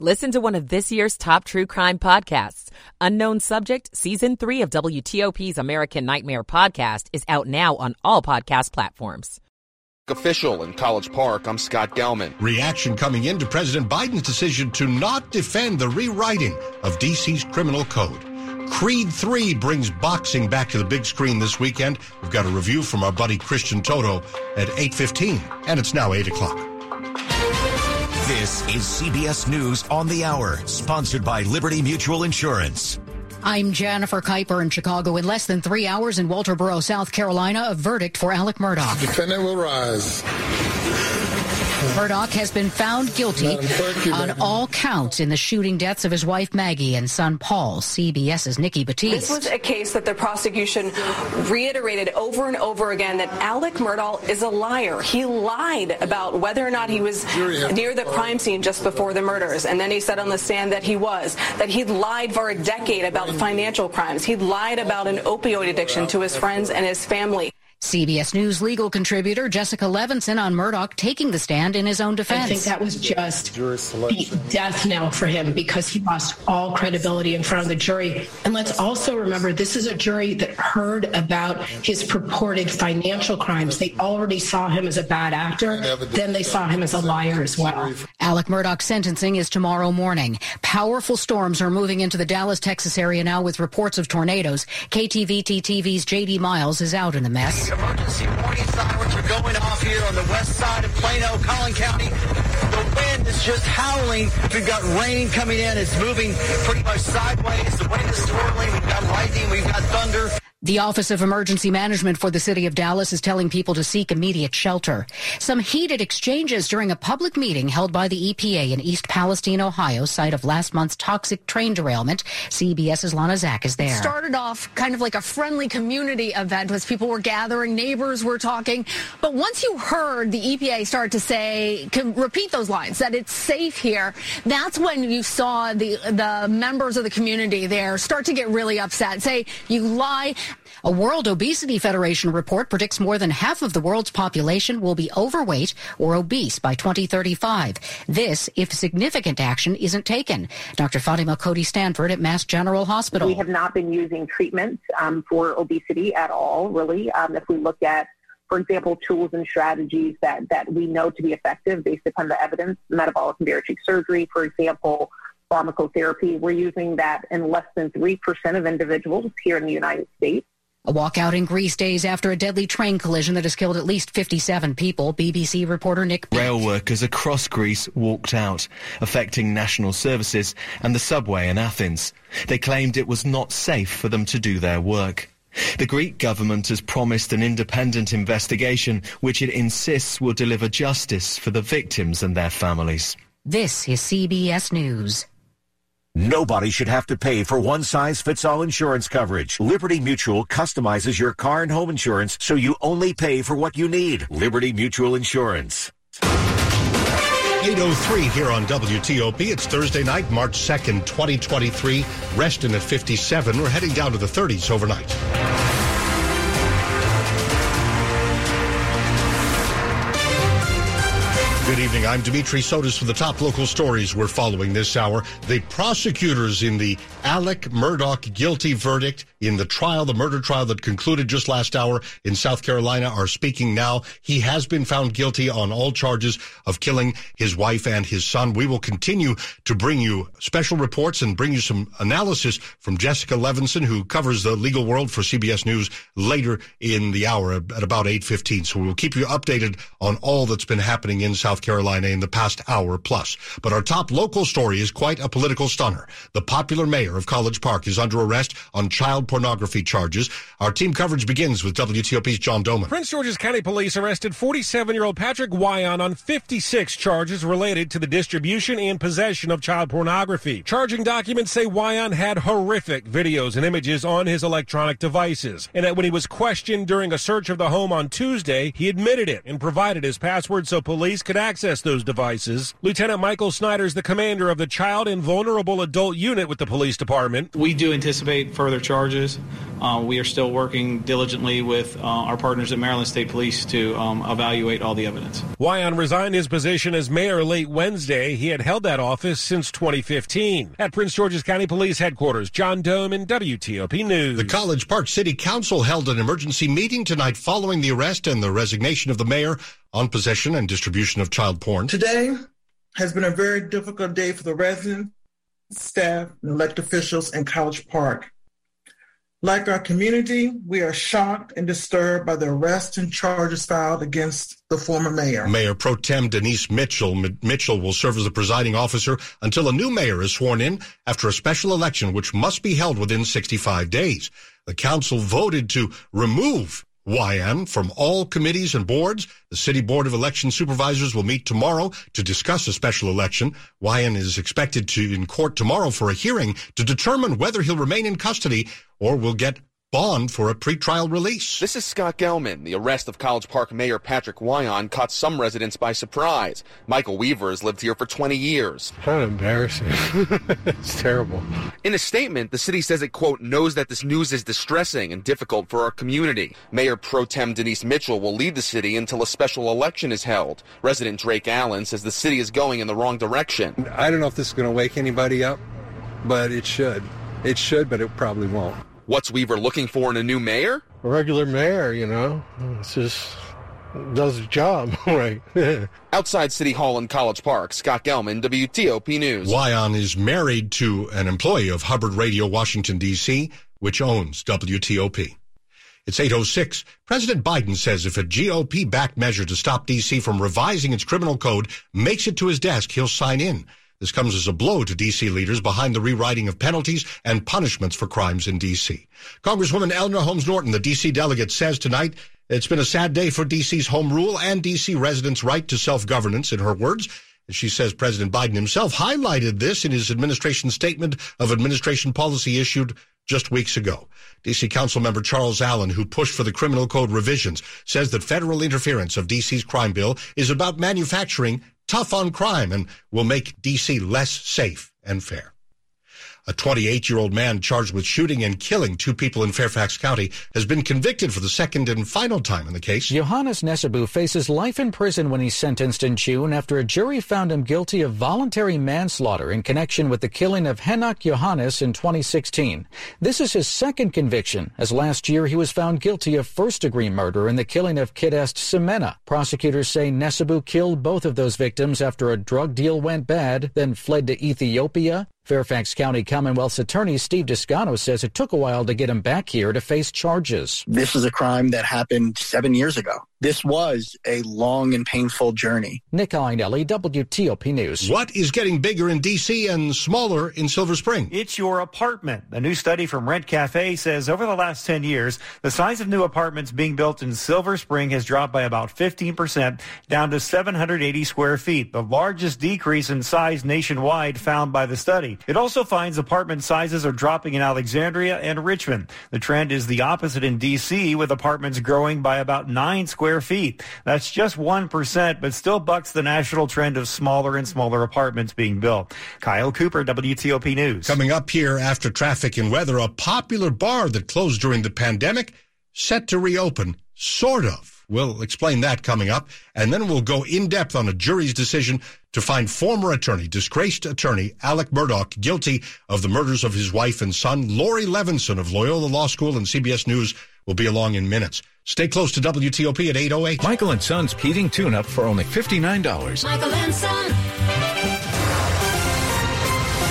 Listen to one of this year's top true crime podcasts. Unknown Subject, Season 3 of WTOP's American Nightmare podcast is out now on all podcast platforms. Official in College Park, I'm Scott Gelman. Reaction coming into President Biden's decision to not defend the rewriting of D.C.'s criminal code. Creed 3 brings boxing back to the big screen this weekend. We've got a review from our buddy Christian Toto at 8.15, and it's now 8 o'clock. This is CBS News on the Hour, sponsored by Liberty Mutual Insurance. I'm Jennifer Keiper in Chicago. In less than three hours in Walterboro, South Carolina, a verdict for Alec Murdaugh. Defendant will rise. Murdaugh has been found guilty on all counts in the shooting deaths of his wife Maggie and son Paul. CBS's Nikki Battiste. This was a case that the prosecution reiterated over and over again that Alec Murdaugh is a liar. He lied about whether or not he was near the crime scene just before the murders. And then he said on the stand that he was, that he'd lied for a decade about financial crimes. He'd lied about an opioid addiction to his friends and his family. CBS News legal contributor Jessica Levinson on Murdaugh taking the stand in his own defense. I think that was just the death knell for him because he lost all credibility in front of the jury. And let's also remember this is a jury that heard about his purported financial crimes. They already saw him as a bad actor, then they saw him as a liar as well. Alec Murdaugh's sentencing is tomorrow morning. Powerful storms are moving into the Dallas, Texas area now with reports of tornadoes. KTVT TV's JD Miles is out in the mess. Emergency warning sirens are going off here on the west side of Plano, Collin County. The wind is just howling. We've got rain coming in. It's moving pretty much sideways. The wind is swirling. We've got lightning. We've got thunder. The Office of Emergency Management for the city of Dallas is telling people to seek immediate shelter. Some heated exchanges during a public meeting held by the EPA in East Palestine, Ohio, site of last month's toxic train derailment. CBS's Lana Zak is there. It started off kind of like a friendly community event as people were gathering, neighbors were talking. But once you heard the EPA start to say, repeat those lines, that it's safe here, that's when you saw the, the members of the community there start to get really upset, say, you lie. A World Obesity Federation report predicts more than half of the world's population will be overweight or obese by 2035. This if significant action isn't taken. Dr. Fatima Cody Stanford at Mass General Hospital. We have not been using treatments um, for obesity at all, really. Um, if we look at for example, tools and strategies that, that we know to be effective based upon the evidence, metabolic and bariatric surgery, for example, pharmacotherapy. We're using that in less than 3% of individuals here in the United States. A walkout in Greece days after a deadly train collision that has killed at least 57 people. BBC reporter Nick. Rail workers across Greece walked out, affecting national services and the subway in Athens. They claimed it was not safe for them to do their work. The Greek government has promised an independent investigation, which it insists will deliver justice for the victims and their families. This is CBS News. Nobody should have to pay for one size fits all insurance coverage. Liberty Mutual customizes your car and home insurance so you only pay for what you need. Liberty Mutual Insurance. 803 here on WTOP. It's Thursday night, March 2nd, 2023. Reston at 57. We're heading down to the 30s overnight. Good evening. I'm Dimitri Sotis for the top local stories we're following this hour. The prosecutors in the Alec Murdaugh guilty verdict in the trial, the murder trial that concluded just last hour in South Carolina are speaking now. He has been found guilty on all charges of killing his wife and his son. We will continue to bring you special reports and bring you some analysis from Jessica Levinson, who covers the legal world for CBS News later in the hour at about 8.15. So we'll keep you updated on all that's been happening in South Carolina in the past hour plus. But our top local story is quite a political stunner. The popular mayor of College Park is under arrest on child pornography charges. Our team coverage begins with WTOP's John Domen. Prince George's County Police arrested 47-year-old Patrick Wojahn on 56 charges related to the distribution and possession of child pornography. Charging documents say Wojahn had horrific videos and images on his electronic devices, and that when he was questioned during a search of the home on Tuesday, he admitted it and provided his password so police could access those devices. Lieutenant Michael Snyder is the commander of the Child and Vulnerable Adult Unit with the police department. We do anticipate further charges. Uh, we are still working diligently with uh, our partners at Maryland State Police to um, evaluate all the evidence. Wojahn resigned his position as mayor late Wednesday. He had held that office since 2015. At Prince George's County Police Headquarters, John Domen WTOP News. The College Park City Council held an emergency meeting tonight following the arrest and the resignation of the mayor on possession and distribution of child porn. Today has been a very difficult day for the residents, staff, and elected officials in College Park. Like our community, we are shocked and disturbed by the arrest and charges filed against the former mayor. Mayor Pro Tem Denise Mitchell. Mitchell will serve as the presiding officer until a new mayor is sworn in after a special election, which must be held within 65 days. The council voted to remove Wojahn from all committees and boards. The City Board of Election Supervisors will meet tomorrow to discuss a special election. Wojahn is expected to in court tomorrow for a hearing to determine whether he'll remain in custody or will get bond for a pretrial release. This is Scott Gelman. The arrest of College Park Mayor Patrick Wojahn caught some residents by surprise. Michael Weaver has lived here for 20 years. Kind of embarrassing. it's terrible. In a statement, the city says it, quote, knows that this news is distressing and difficult for our community. Mayor Pro Tem Denise Mitchell will lead the city until a special election is held. Resident Drake Allen says the city is going in the wrong direction. I don't know if this is going to wake anybody up, but it should. It should, but it probably won't. What's Weaver looking for in a new mayor? A regular mayor, you know. It's just does the job right. Outside City Hall in College Park, Scott Gelman, WTOP News. Wojahn is married to an employee of Hubbard Radio Washington, D.C., which owns WTOP. It's 806. President Biden says if a GOP backed measure to stop D.C. from revising its criminal code makes it to his desk, he'll sign in. This comes as a blow to D.C. leaders behind the rewriting of penalties and punishments for crimes in D.C. Congresswoman Eleanor Holmes Norton, the D.C. delegate, says tonight it's been a sad day for D.C.'s home rule and D.C. residents' right to self-governance, in her words. She says President Biden himself highlighted this in his administration statement of administration policy issued just weeks ago. D.C. Council member Charles Allen, who pushed for the criminal code revisions, says that federal interference of D.C.'s crime bill is about manufacturing tough on crime and will make D.C. less safe and fair. A 28 year old man charged with shooting and killing two people in Fairfax County has been convicted for the second and final time in the case. Johannes Nesabu faces life in prison when he's sentenced in June after a jury found him guilty of voluntary manslaughter in connection with the killing of Henok Johannes in 2016. This is his second conviction, as last year he was found guilty of first degree murder in the killing of Kidest Semena. Prosecutors say Nesabu killed both of those victims after a drug deal went bad, then fled to Ethiopia Fairfax County Commonwealth's attorney Steve Descano says it took a while to get him back here to face charges. This is a crime that happened seven years ago. This was a long and painful journey. Nick Iannelli, WTOP News. What is getting bigger in D.C. and smaller in Silver Spring? It's your apartment. A new study from Rent Cafe says over the last 10 years, the size of new apartments being built in Silver Spring has dropped by about 15%, down to 780 square feet, the largest decrease in size nationwide found by the study. It also finds apartment sizes are dropping in Alexandria and Richmond. The trend is the opposite in D.C., with apartments growing by about 9 square feet. That's just 1%, but still bucks the national trend of smaller and smaller apartments being built. Kyle Cooper, WTOP News. Coming up here after traffic and weather, a popular bar that closed during the pandemic set to reopen, sort of. We'll explain that coming up, and then we'll go in depth on a jury's decision to find former attorney, disgraced attorney Alec Murdaugh guilty of the murders of his wife and son. Laurie Levenson of Loyola Law School and CBS News will be along in minutes. Stay close to WTOP at 808. Michael and Son's heating tune-up for only $59. Michael and Son.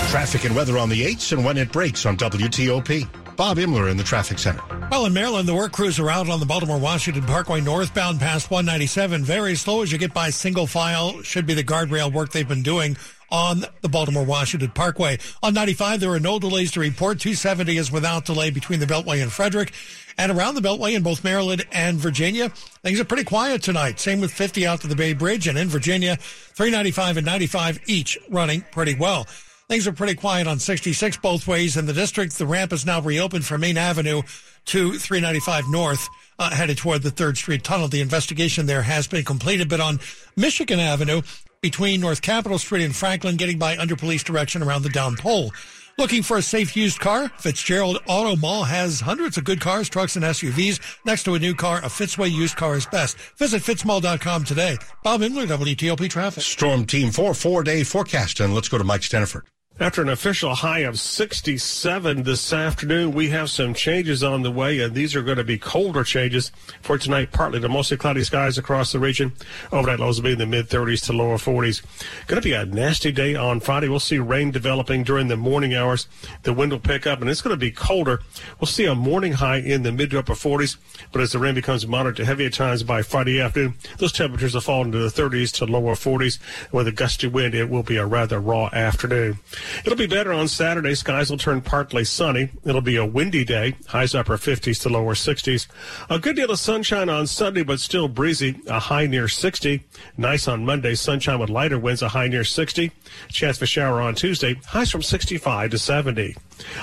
Traffic and weather on the 8s and when it breaks on WTOP. Bob Imler in the traffic center. Well, in Maryland, the work crews are out on the Baltimore Washington Parkway northbound past 197. Very slow as you get by single file. Should be the guardrail work they've been doing on the Baltimore Washington Parkway. On 95, there are no delays to report. 270 is without delay between the Beltway and Frederick. And around the Beltway in both Maryland and Virginia, things are pretty quiet tonight. Same with 50 out to the Bay Bridge. And in Virginia, 395 and 95 each running pretty well. Things are pretty quiet on 66 both ways in the district. The ramp is now reopened from Main Avenue to 395 North, uh, headed toward the 3rd Street Tunnel. The investigation there has been completed, but on Michigan Avenue, between North Capitol Street and Franklin, getting by under police direction around the down pole. Looking for a safe used car? Fitzgerald Auto Mall has hundreds of good cars, trucks, and SUVs. Next to a new car, a Fitzway used car is best. Visit fitzmall.com today. Bob Imler, WTOP Traffic. Storm Team 4, four day forecast. And let's go to Mike Stinneford. After an official high of 67 this afternoon, we have some changes on the way, and these are going to be colder changes for tonight. Partly to mostly cloudy skies across the region. Overnight lows will be in the mid 30s to lower 40s. Going to be a nasty day on Friday. We'll see rain developing during the morning hours. The wind will pick up, and it's going to be colder. We'll see a morning high in the mid to upper 40s, but as the rain becomes moderate to heavy at times by Friday afternoon, those temperatures will fall into the 30s to lower 40s. With a gusty wind, it will be a rather raw afternoon. It'll be better on Saturday. Skies will turn partly sunny. It'll be a windy day. Highs upper 50s to lower 60s. A good deal of sunshine on Sunday, but still breezy. A high near 60. Nice on Monday. Sunshine with lighter winds. A high near 60. Chance for shower on Tuesday. Highs from 65 to 70.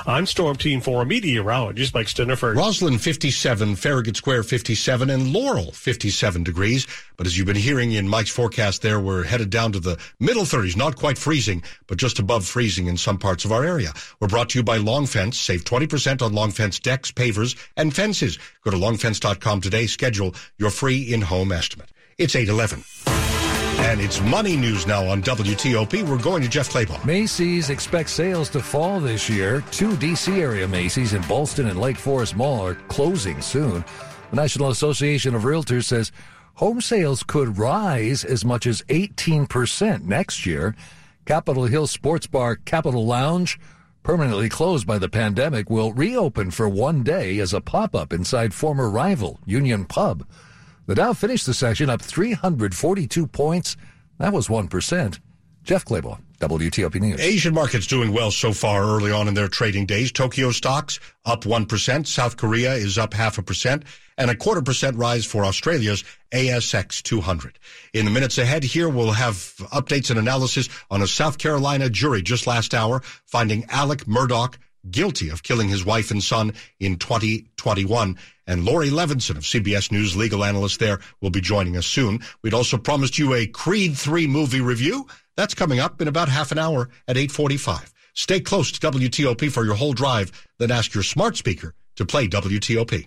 I'm Storm Team 4 meteorologist Mike Stinneford. Rosslyn 57, Farragut Square 57, and Laurel 57 degrees. But as you've been hearing in Mike's forecast there, we're headed down to the middle 30s, not quite freezing, but just above freezing in some parts of our area. We're brought to you by Long Fence. Save 20% on Long Fence decks, pavers, and fences. Go to longfence.com today. Schedule your free in-home estimate. It's 811. And it's money news now on WTOP. We're going to Jeff Clabaugh. Macy's expects sales to fall this year. Two D.C. area Macy's in Ballston and Lake Forest Mall are closing soon. The National Association of Realtors says home sales could rise as much as 18% next year. Capitol Hill Sports Bar Capitol Lounge, permanently closed by the pandemic, will reopen for one day as a pop up inside former rival Union Pub. The Dow finished the session up 342 points. That was 1%. Jeff Clabaugh, WTOP News. Asian markets doing well so far early on in their trading days. Tokyo stocks up 1%. South Korea is up half a percent and a quarter percent rise for Australia's ASX 200. In the minutes ahead here, we'll have updates and analysis on a South Carolina jury just last hour finding Alec Murdaugh guilty of killing his wife and son in 2021. And Laurie Levenson of CBS News legal analyst there will be joining us soon. We'd also promised you a Creed 3 movie review. That's coming up in about half an hour at 845. Stay close to WTOP for your whole drive, then ask your smart speaker to play WTOP.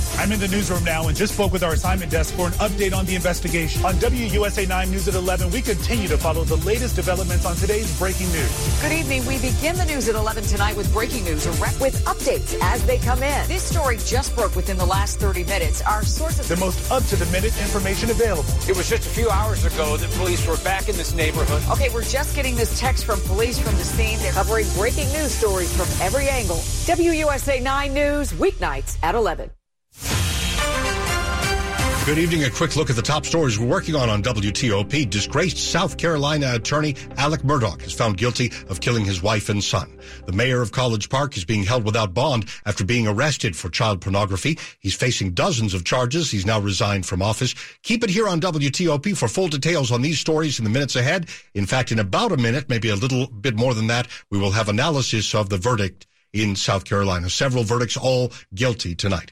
I'm in the newsroom now and just spoke with our assignment desk for an update on the investigation. On WUSA 9 News at 11, we continue to follow the latest developments on today's breaking news. Good evening. We begin the news at 11 tonight with breaking news with updates as they come in. This story just broke within the last 30 minutes. Our sources. The most up to the minute information available. It was just a few hours ago that police were back in this neighborhood. Okay, we're just getting this text from police from the scene. They're covering breaking news stories from every angle. WUSA 9 News, weeknights at 11. Good evening. A quick look at the top stories we're working on on WTOP. Disgraced South Carolina attorney Alec Murdaugh is found guilty of killing his wife and son. The mayor of College Park is being held without bond after being arrested for child pornography. He's facing dozens of charges. He's now resigned from office. Keep it here on WTOP for full details on these stories in the minutes ahead. In fact, in about a minute, maybe a little bit more than that, we will have analysis of the verdict in South Carolina. Several verdicts, all guilty tonight.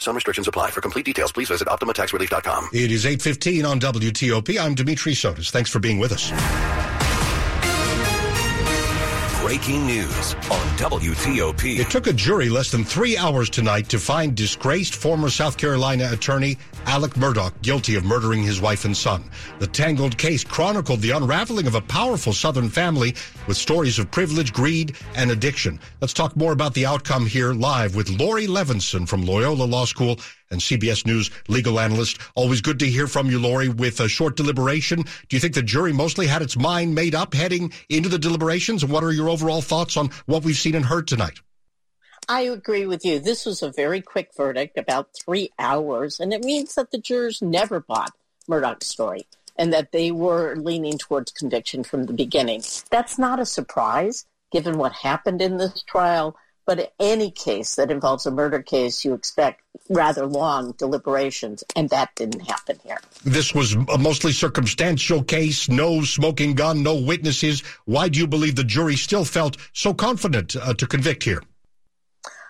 Some restrictions apply. For complete details, please visit OptimaTaxRelief.com. It is 815 on WTOP. I'm Dimitri Sotis. Thanks for being with us. Breaking news on WTOP. It took a jury less than three hours tonight to find disgraced former South Carolina attorney Alec Murdaugh guilty of murdering his wife and son. The tangled case chronicled the unraveling of a powerful Southern family with stories of privilege, greed, and addiction. Let's talk more about the outcome here live with Laurie Levenson from Loyola Law School and CBS News legal analyst. Always good to hear from you, Laurie, With a short deliberation, do you think the jury mostly had its mind made up heading into the deliberations? And what are your overall thoughts on what we've seen and heard tonight? I agree with you. This was a very quick verdict, about three hours, and it means that the jurors never bought Murdaugh's story and that they were leaning towards conviction from the beginning. That's not a surprise given what happened in this trial. But any case that involves a murder case, you expect rather long deliberations, and that didn't happen here. This was a mostly circumstantial case, no smoking gun, no witnesses. Why do you believe the jury still felt so confident uh, to convict here?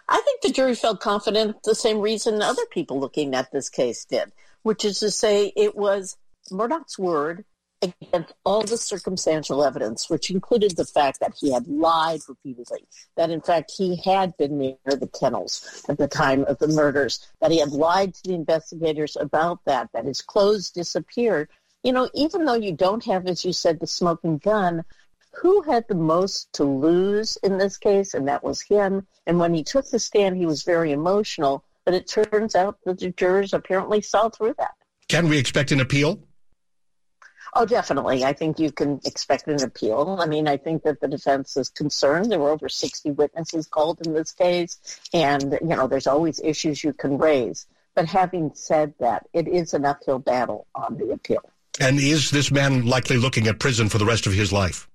I think the jury felt confident the same reason other people looking at this case did, which is to say it was Murdaugh's word against all the circumstantial evidence, which included the fact that he had lied repeatedly, that in fact he had been near the kennels at the time of the murders, that he had lied to the investigators about that, that his clothes disappeared. You know, even though you don't have, as you said, the smoking gun, who had the most to lose in this case? And that was him. And when he took the stand, he was very emotional. But it turns out that the jurors apparently saw through that. Can we expect an appeal? Oh, definitely. I think you can expect an appeal. I mean, I think that the defense is concerned. There were over 60 witnesses called in this case, and, you know, there's always issues you can raise. But having said that, it is an uphill battle on the appeal. And is this man likely looking at prison for the rest of his life?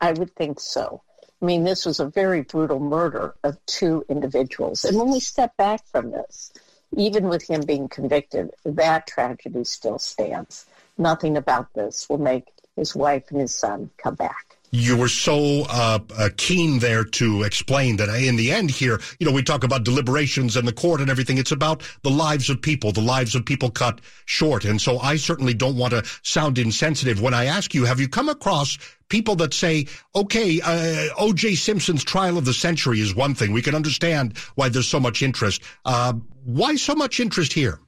I would think so. I mean, this was a very brutal murder of two individuals. And when we step back from this, even with him being convicted, that tragedy still stands nothing about this will make his wife and his son come back. You were so uh, uh, keen there to explain that in the end here, you know, we talk about deliberations and the court and everything. It's about the lives of people, the lives of people cut short. And so I certainly don't want to sound insensitive when I ask you, have you come across people that say, okay, uh, O.J. Simpson's trial of the century is one thing. We can understand why there's so much interest. Uh, why so much interest here?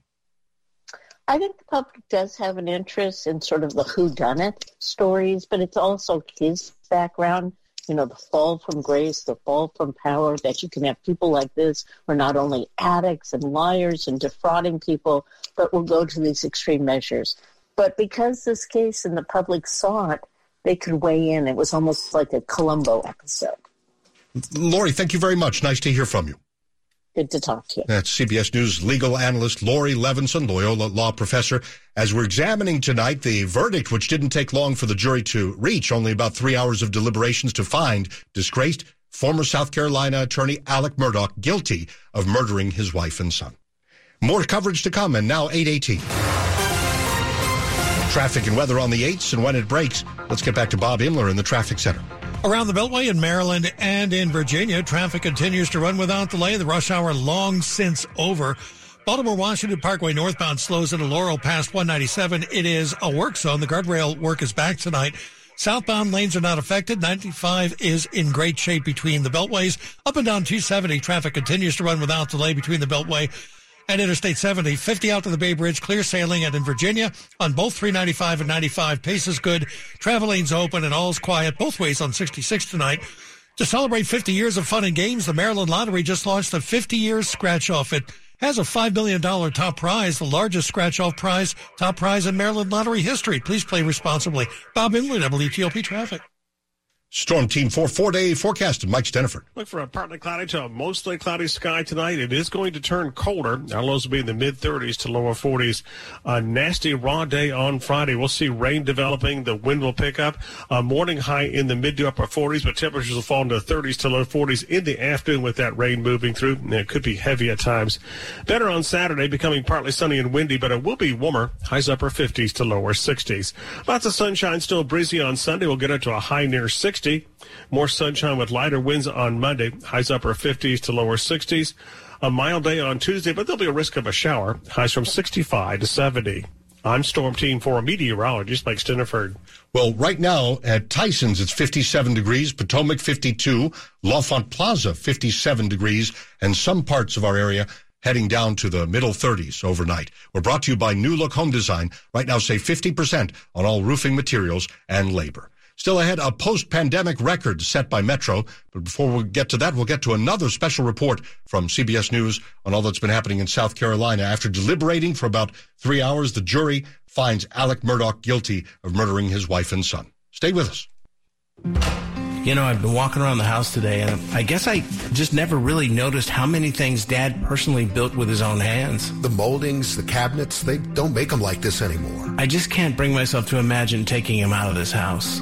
I think the public does have an interest in sort of the whodunit stories, but it's also his background. You know, the fall from grace, the fall from power, that you can have people like this who are not only addicts and liars and defrauding people, but will go to these extreme measures. But because this case and the public saw it, they could weigh in. It was almost like a Columbo episode. Laurie, thank you very much. Nice to hear from you. Good to talk to you. That's CBS News legal analyst Laurie Levenson, Loyola law professor. As we're examining tonight the verdict, which didn't take long for the jury to reach, only about three hours of deliberations to find disgraced former South Carolina attorney Alec Murdaugh guilty of murdering his wife and son. More coverage to come, and now 818. Traffic and weather on the 8s and when it breaks. Let's get back to Bob Imler in the traffic center. Around the Beltway in Maryland and in Virginia, traffic continues to run without delay. The rush hour long since over. Baltimore Washington Parkway northbound slows into Laurel past 197. It is a work zone. The guardrail work is back tonight. Southbound lanes are not affected. 95 is in great shape between the beltways. Up and down 270, traffic continues to run without delay between the beltway and Interstate 70. 50 out to the Bay Bridge, clear sailing, and in Virginia on both 395 and 95. Pace is good. Travel lanes open and all's quiet both ways on 66 tonight. To celebrate 50 years of fun and games, the Maryland Lottery just launched a 50 years scratch off. It has a $5 million top prize, the largest scratch off prize, top prize in Maryland Lottery history. Please play responsibly. Bob Imler, WTOP Traffic. Storm Team 4 four day forecast. Mike Stinneford. Look for a partly cloudy to a mostly cloudy sky tonight. It is going to turn colder. Our lows will be in the mid 30s to lower 40s. A nasty raw day on Friday. We'll see rain developing. The wind will pick up. A morning high in the mid to upper 40s, but temperatures will fall into the 30s to low 40s in the afternoon with that rain moving through. And it could be heavy at times. Better on Saturday, becoming partly sunny and windy, but it will be warmer. Highs upper 50s to lower 60s. Lots of sunshine, still breezy on Sunday. We'll get up to a high near 60. More sunshine with lighter winds on Monday. Highs upper 50s to lower 60s. A mild day on Tuesday, but there'll be a risk of a shower. Highs from 65 to 70. I'm Storm Team 4 meteorologist Mike Stinneford. Well, right now at Tyson's, it's 57 degrees, Potomac 52, L'Enfant Plaza 57 degrees, and some parts of our area heading down to the middle 30s overnight. We're brought to you by New Look Home Design. Right now, save 50% on all roofing materials and labor. Still ahead, a post-pandemic record set by Metro. But before we get to that, we'll get to another special report from CBS News on all that's been happening in South Carolina. After deliberating for about three hours, the jury finds Alec Murdaugh guilty of murdering his wife and son. Stay with us. You know, I've been walking around the house today, and I guess I just never really noticed how many things Dad personally built with his own hands. The moldings, the cabinets, they don't make them like this anymore. I just can't bring myself to imagine taking him out of this house.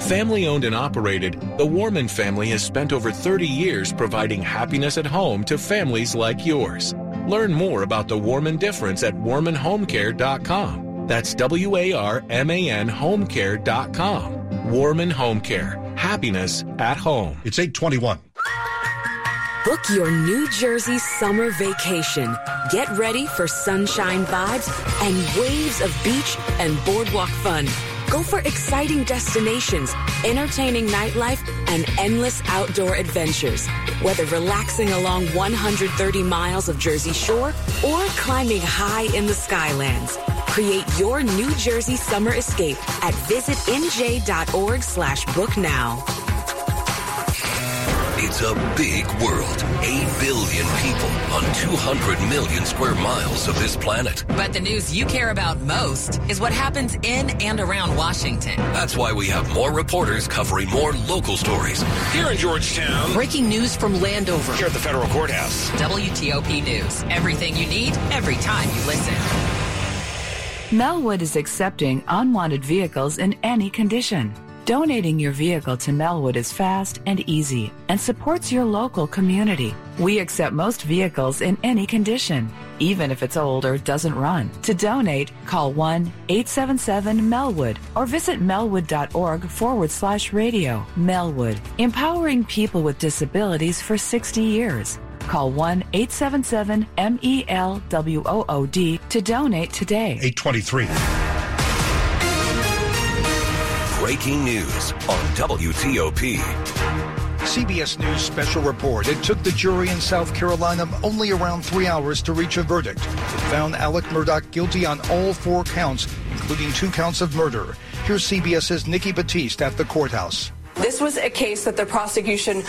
Family owned and operated, the Warman family has spent over 30 years providing happiness at home to families like yours. Learn more about the Warman difference at warmanhomecare.com. That's W A R M A N homecare.com. Warman Home Care. Happiness at home. It's 821. Book your New Jersey summer vacation. Get ready for sunshine vibes and waves of beach and boardwalk fun. Go for exciting destinations, entertaining nightlife, and endless outdoor adventures. Whether relaxing along 130 miles of Jersey Shore or climbing high in the Skylands. Create your New Jersey summer escape at visitnj.org slash book now. It's a big world. 8 billion people on 200 million square miles of this planet. But the news you care about most is what happens in and around Washington. That's why we have more reporters covering more local stories. Here in Georgetown. Breaking news from Landover. Here at the federal courthouse. WTOP News. Everything you need, every time you listen. Melwood is accepting unwanted vehicles in any condition. Donating your vehicle to Melwood is fast and easy and supports your local community. We accept most vehicles in any condition, even if it's old or doesn't run. To donate, call 1 877 Melwood or visit melwood.org forward slash radio. Melwood, empowering people with disabilities for 60 years. Call 1 877 M E L W O O D to donate today. 823. Breaking news on WTOP. CBS News special report. It took the jury in South Carolina only around three hours to reach a verdict. It found Alec Murdaugh guilty on all four counts, including two counts of murder. Here's CBS's Nikki Battiste at the courthouse. This was a case that the prosecution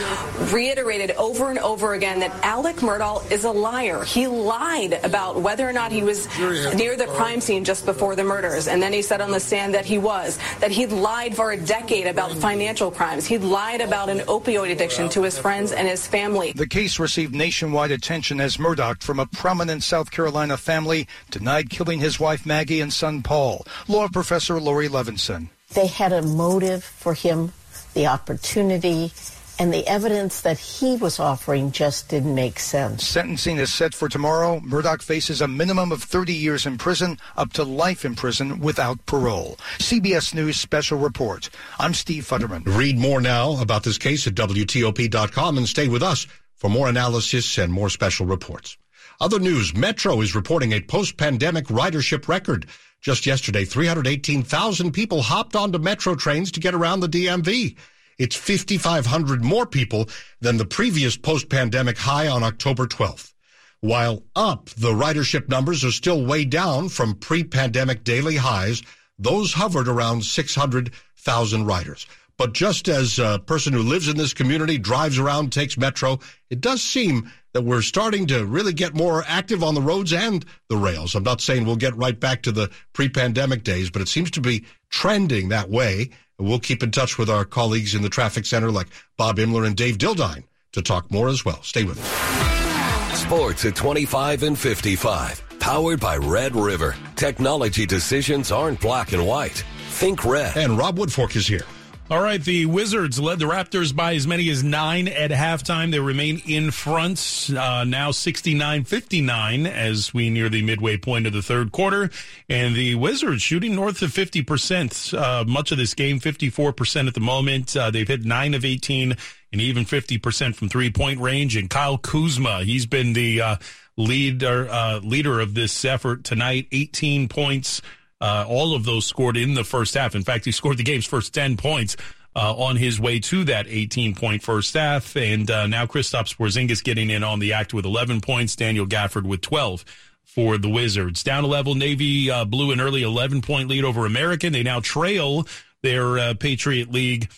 reiterated over and over again that Alec Murdaugh is a liar. He lied about whether or not he was near the crime scene just before the murders. And then he said on the stand that he was, that he'd lied for a decade about financial crimes. He'd lied about an opioid addiction to his friends and his family. The case received nationwide attention as Murdaugh from a prominent South Carolina family, denied killing his wife Maggie and son Paul. Law professor Laurie Levenson. They had a motive for him the opportunity, and the evidence that he was offering just didn't make sense. Sentencing is set for tomorrow. Murdaugh faces a minimum of 30 years in prison, up to life in prison without parole. CBS News special report. I'm Steve Futterman. Read more now about this case at WTOP.com and stay with us for more analysis and more special reports. Other news, Metro is reporting a post-pandemic ridership record. Just yesterday, 318,000 people hopped onto Metro trains to get around the DMV. It's 5,500 more people than the previous post-pandemic high on October 12th. While up, the ridership numbers are still way down from pre-pandemic daily highs. Those hovered around 600,000 riders. But just as a person who lives in this community drives around, takes Metro, it does seem that we're starting to really get more active on the roads and the rails. I'm not saying we'll get right back to the pre-pandemic days, but it seems to be trending that way. We'll keep in touch with our colleagues in the traffic center like Bob Imler and Dave Dildine to talk more as well. Stay with us. Sports at 25 and 55. Powered by Red River. Technology decisions aren't black and white. Think red. And Rob Woodfork is here. All right, the Wizards led the Raptors by as many as nine at halftime. They remain in front uh, now 69 59 as we near the midway point of the third quarter. And the Wizards shooting north of 50%, uh, much of this game, 54% at the moment. Uh, they've hit nine of 18 and even 50% from three point range. And Kyle Kuzma, he's been the uh, leader, uh, leader of this effort tonight, 18 points. Uh, all of those scored in the first half. In fact, he scored the game's first 10 points uh, on his way to that 18 point first half. And uh, now Kristaps Porzingis getting in on the act with 11 points, Daniel Gafford with 12 for the Wizards. Down a level, Navy uh, blew an early 11 point lead over American. They now trail their uh, Patriot League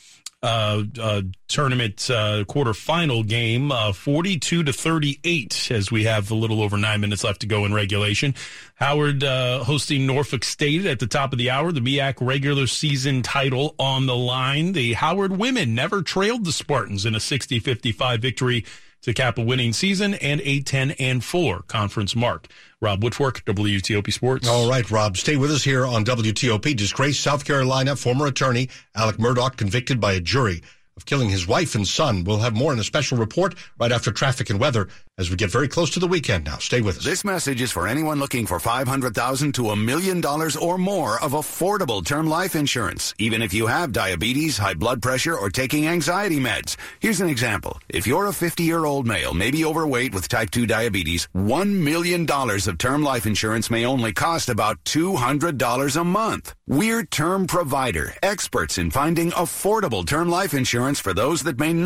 uh, uh, tournament uh, quarterfinal game, uh, 42 to 38, as we have a little over nine minutes left to go in regulation. Howard uh, hosting Norfolk State at the top of the hour, the MEAC regular season title on the line. The Howard women never trailed the Spartans in a 60 55 victory to cap a winning season and a 10 and 4 conference mark. Rob Woodfork, WTOP Sports. All right, Rob, stay with us here on WTOP. Disgraced South Carolina former attorney Alec Murdaugh convicted by a jury of killing his wife and son. We'll have more in a special report right after traffic and weather as we get very close to the weekend now. Stay with us. This message is for anyone looking for 500,000 to a million dollars or more of affordable term life insurance, even if you have diabetes, high blood pressure, or taking anxiety meds. Here's an example. If you're a 50-year-old male, maybe overweight with type 2 diabetes, $1 million of term life insurance may only cost about $200 a month. We're Term Provider, experts in finding affordable term life insurance for those that may not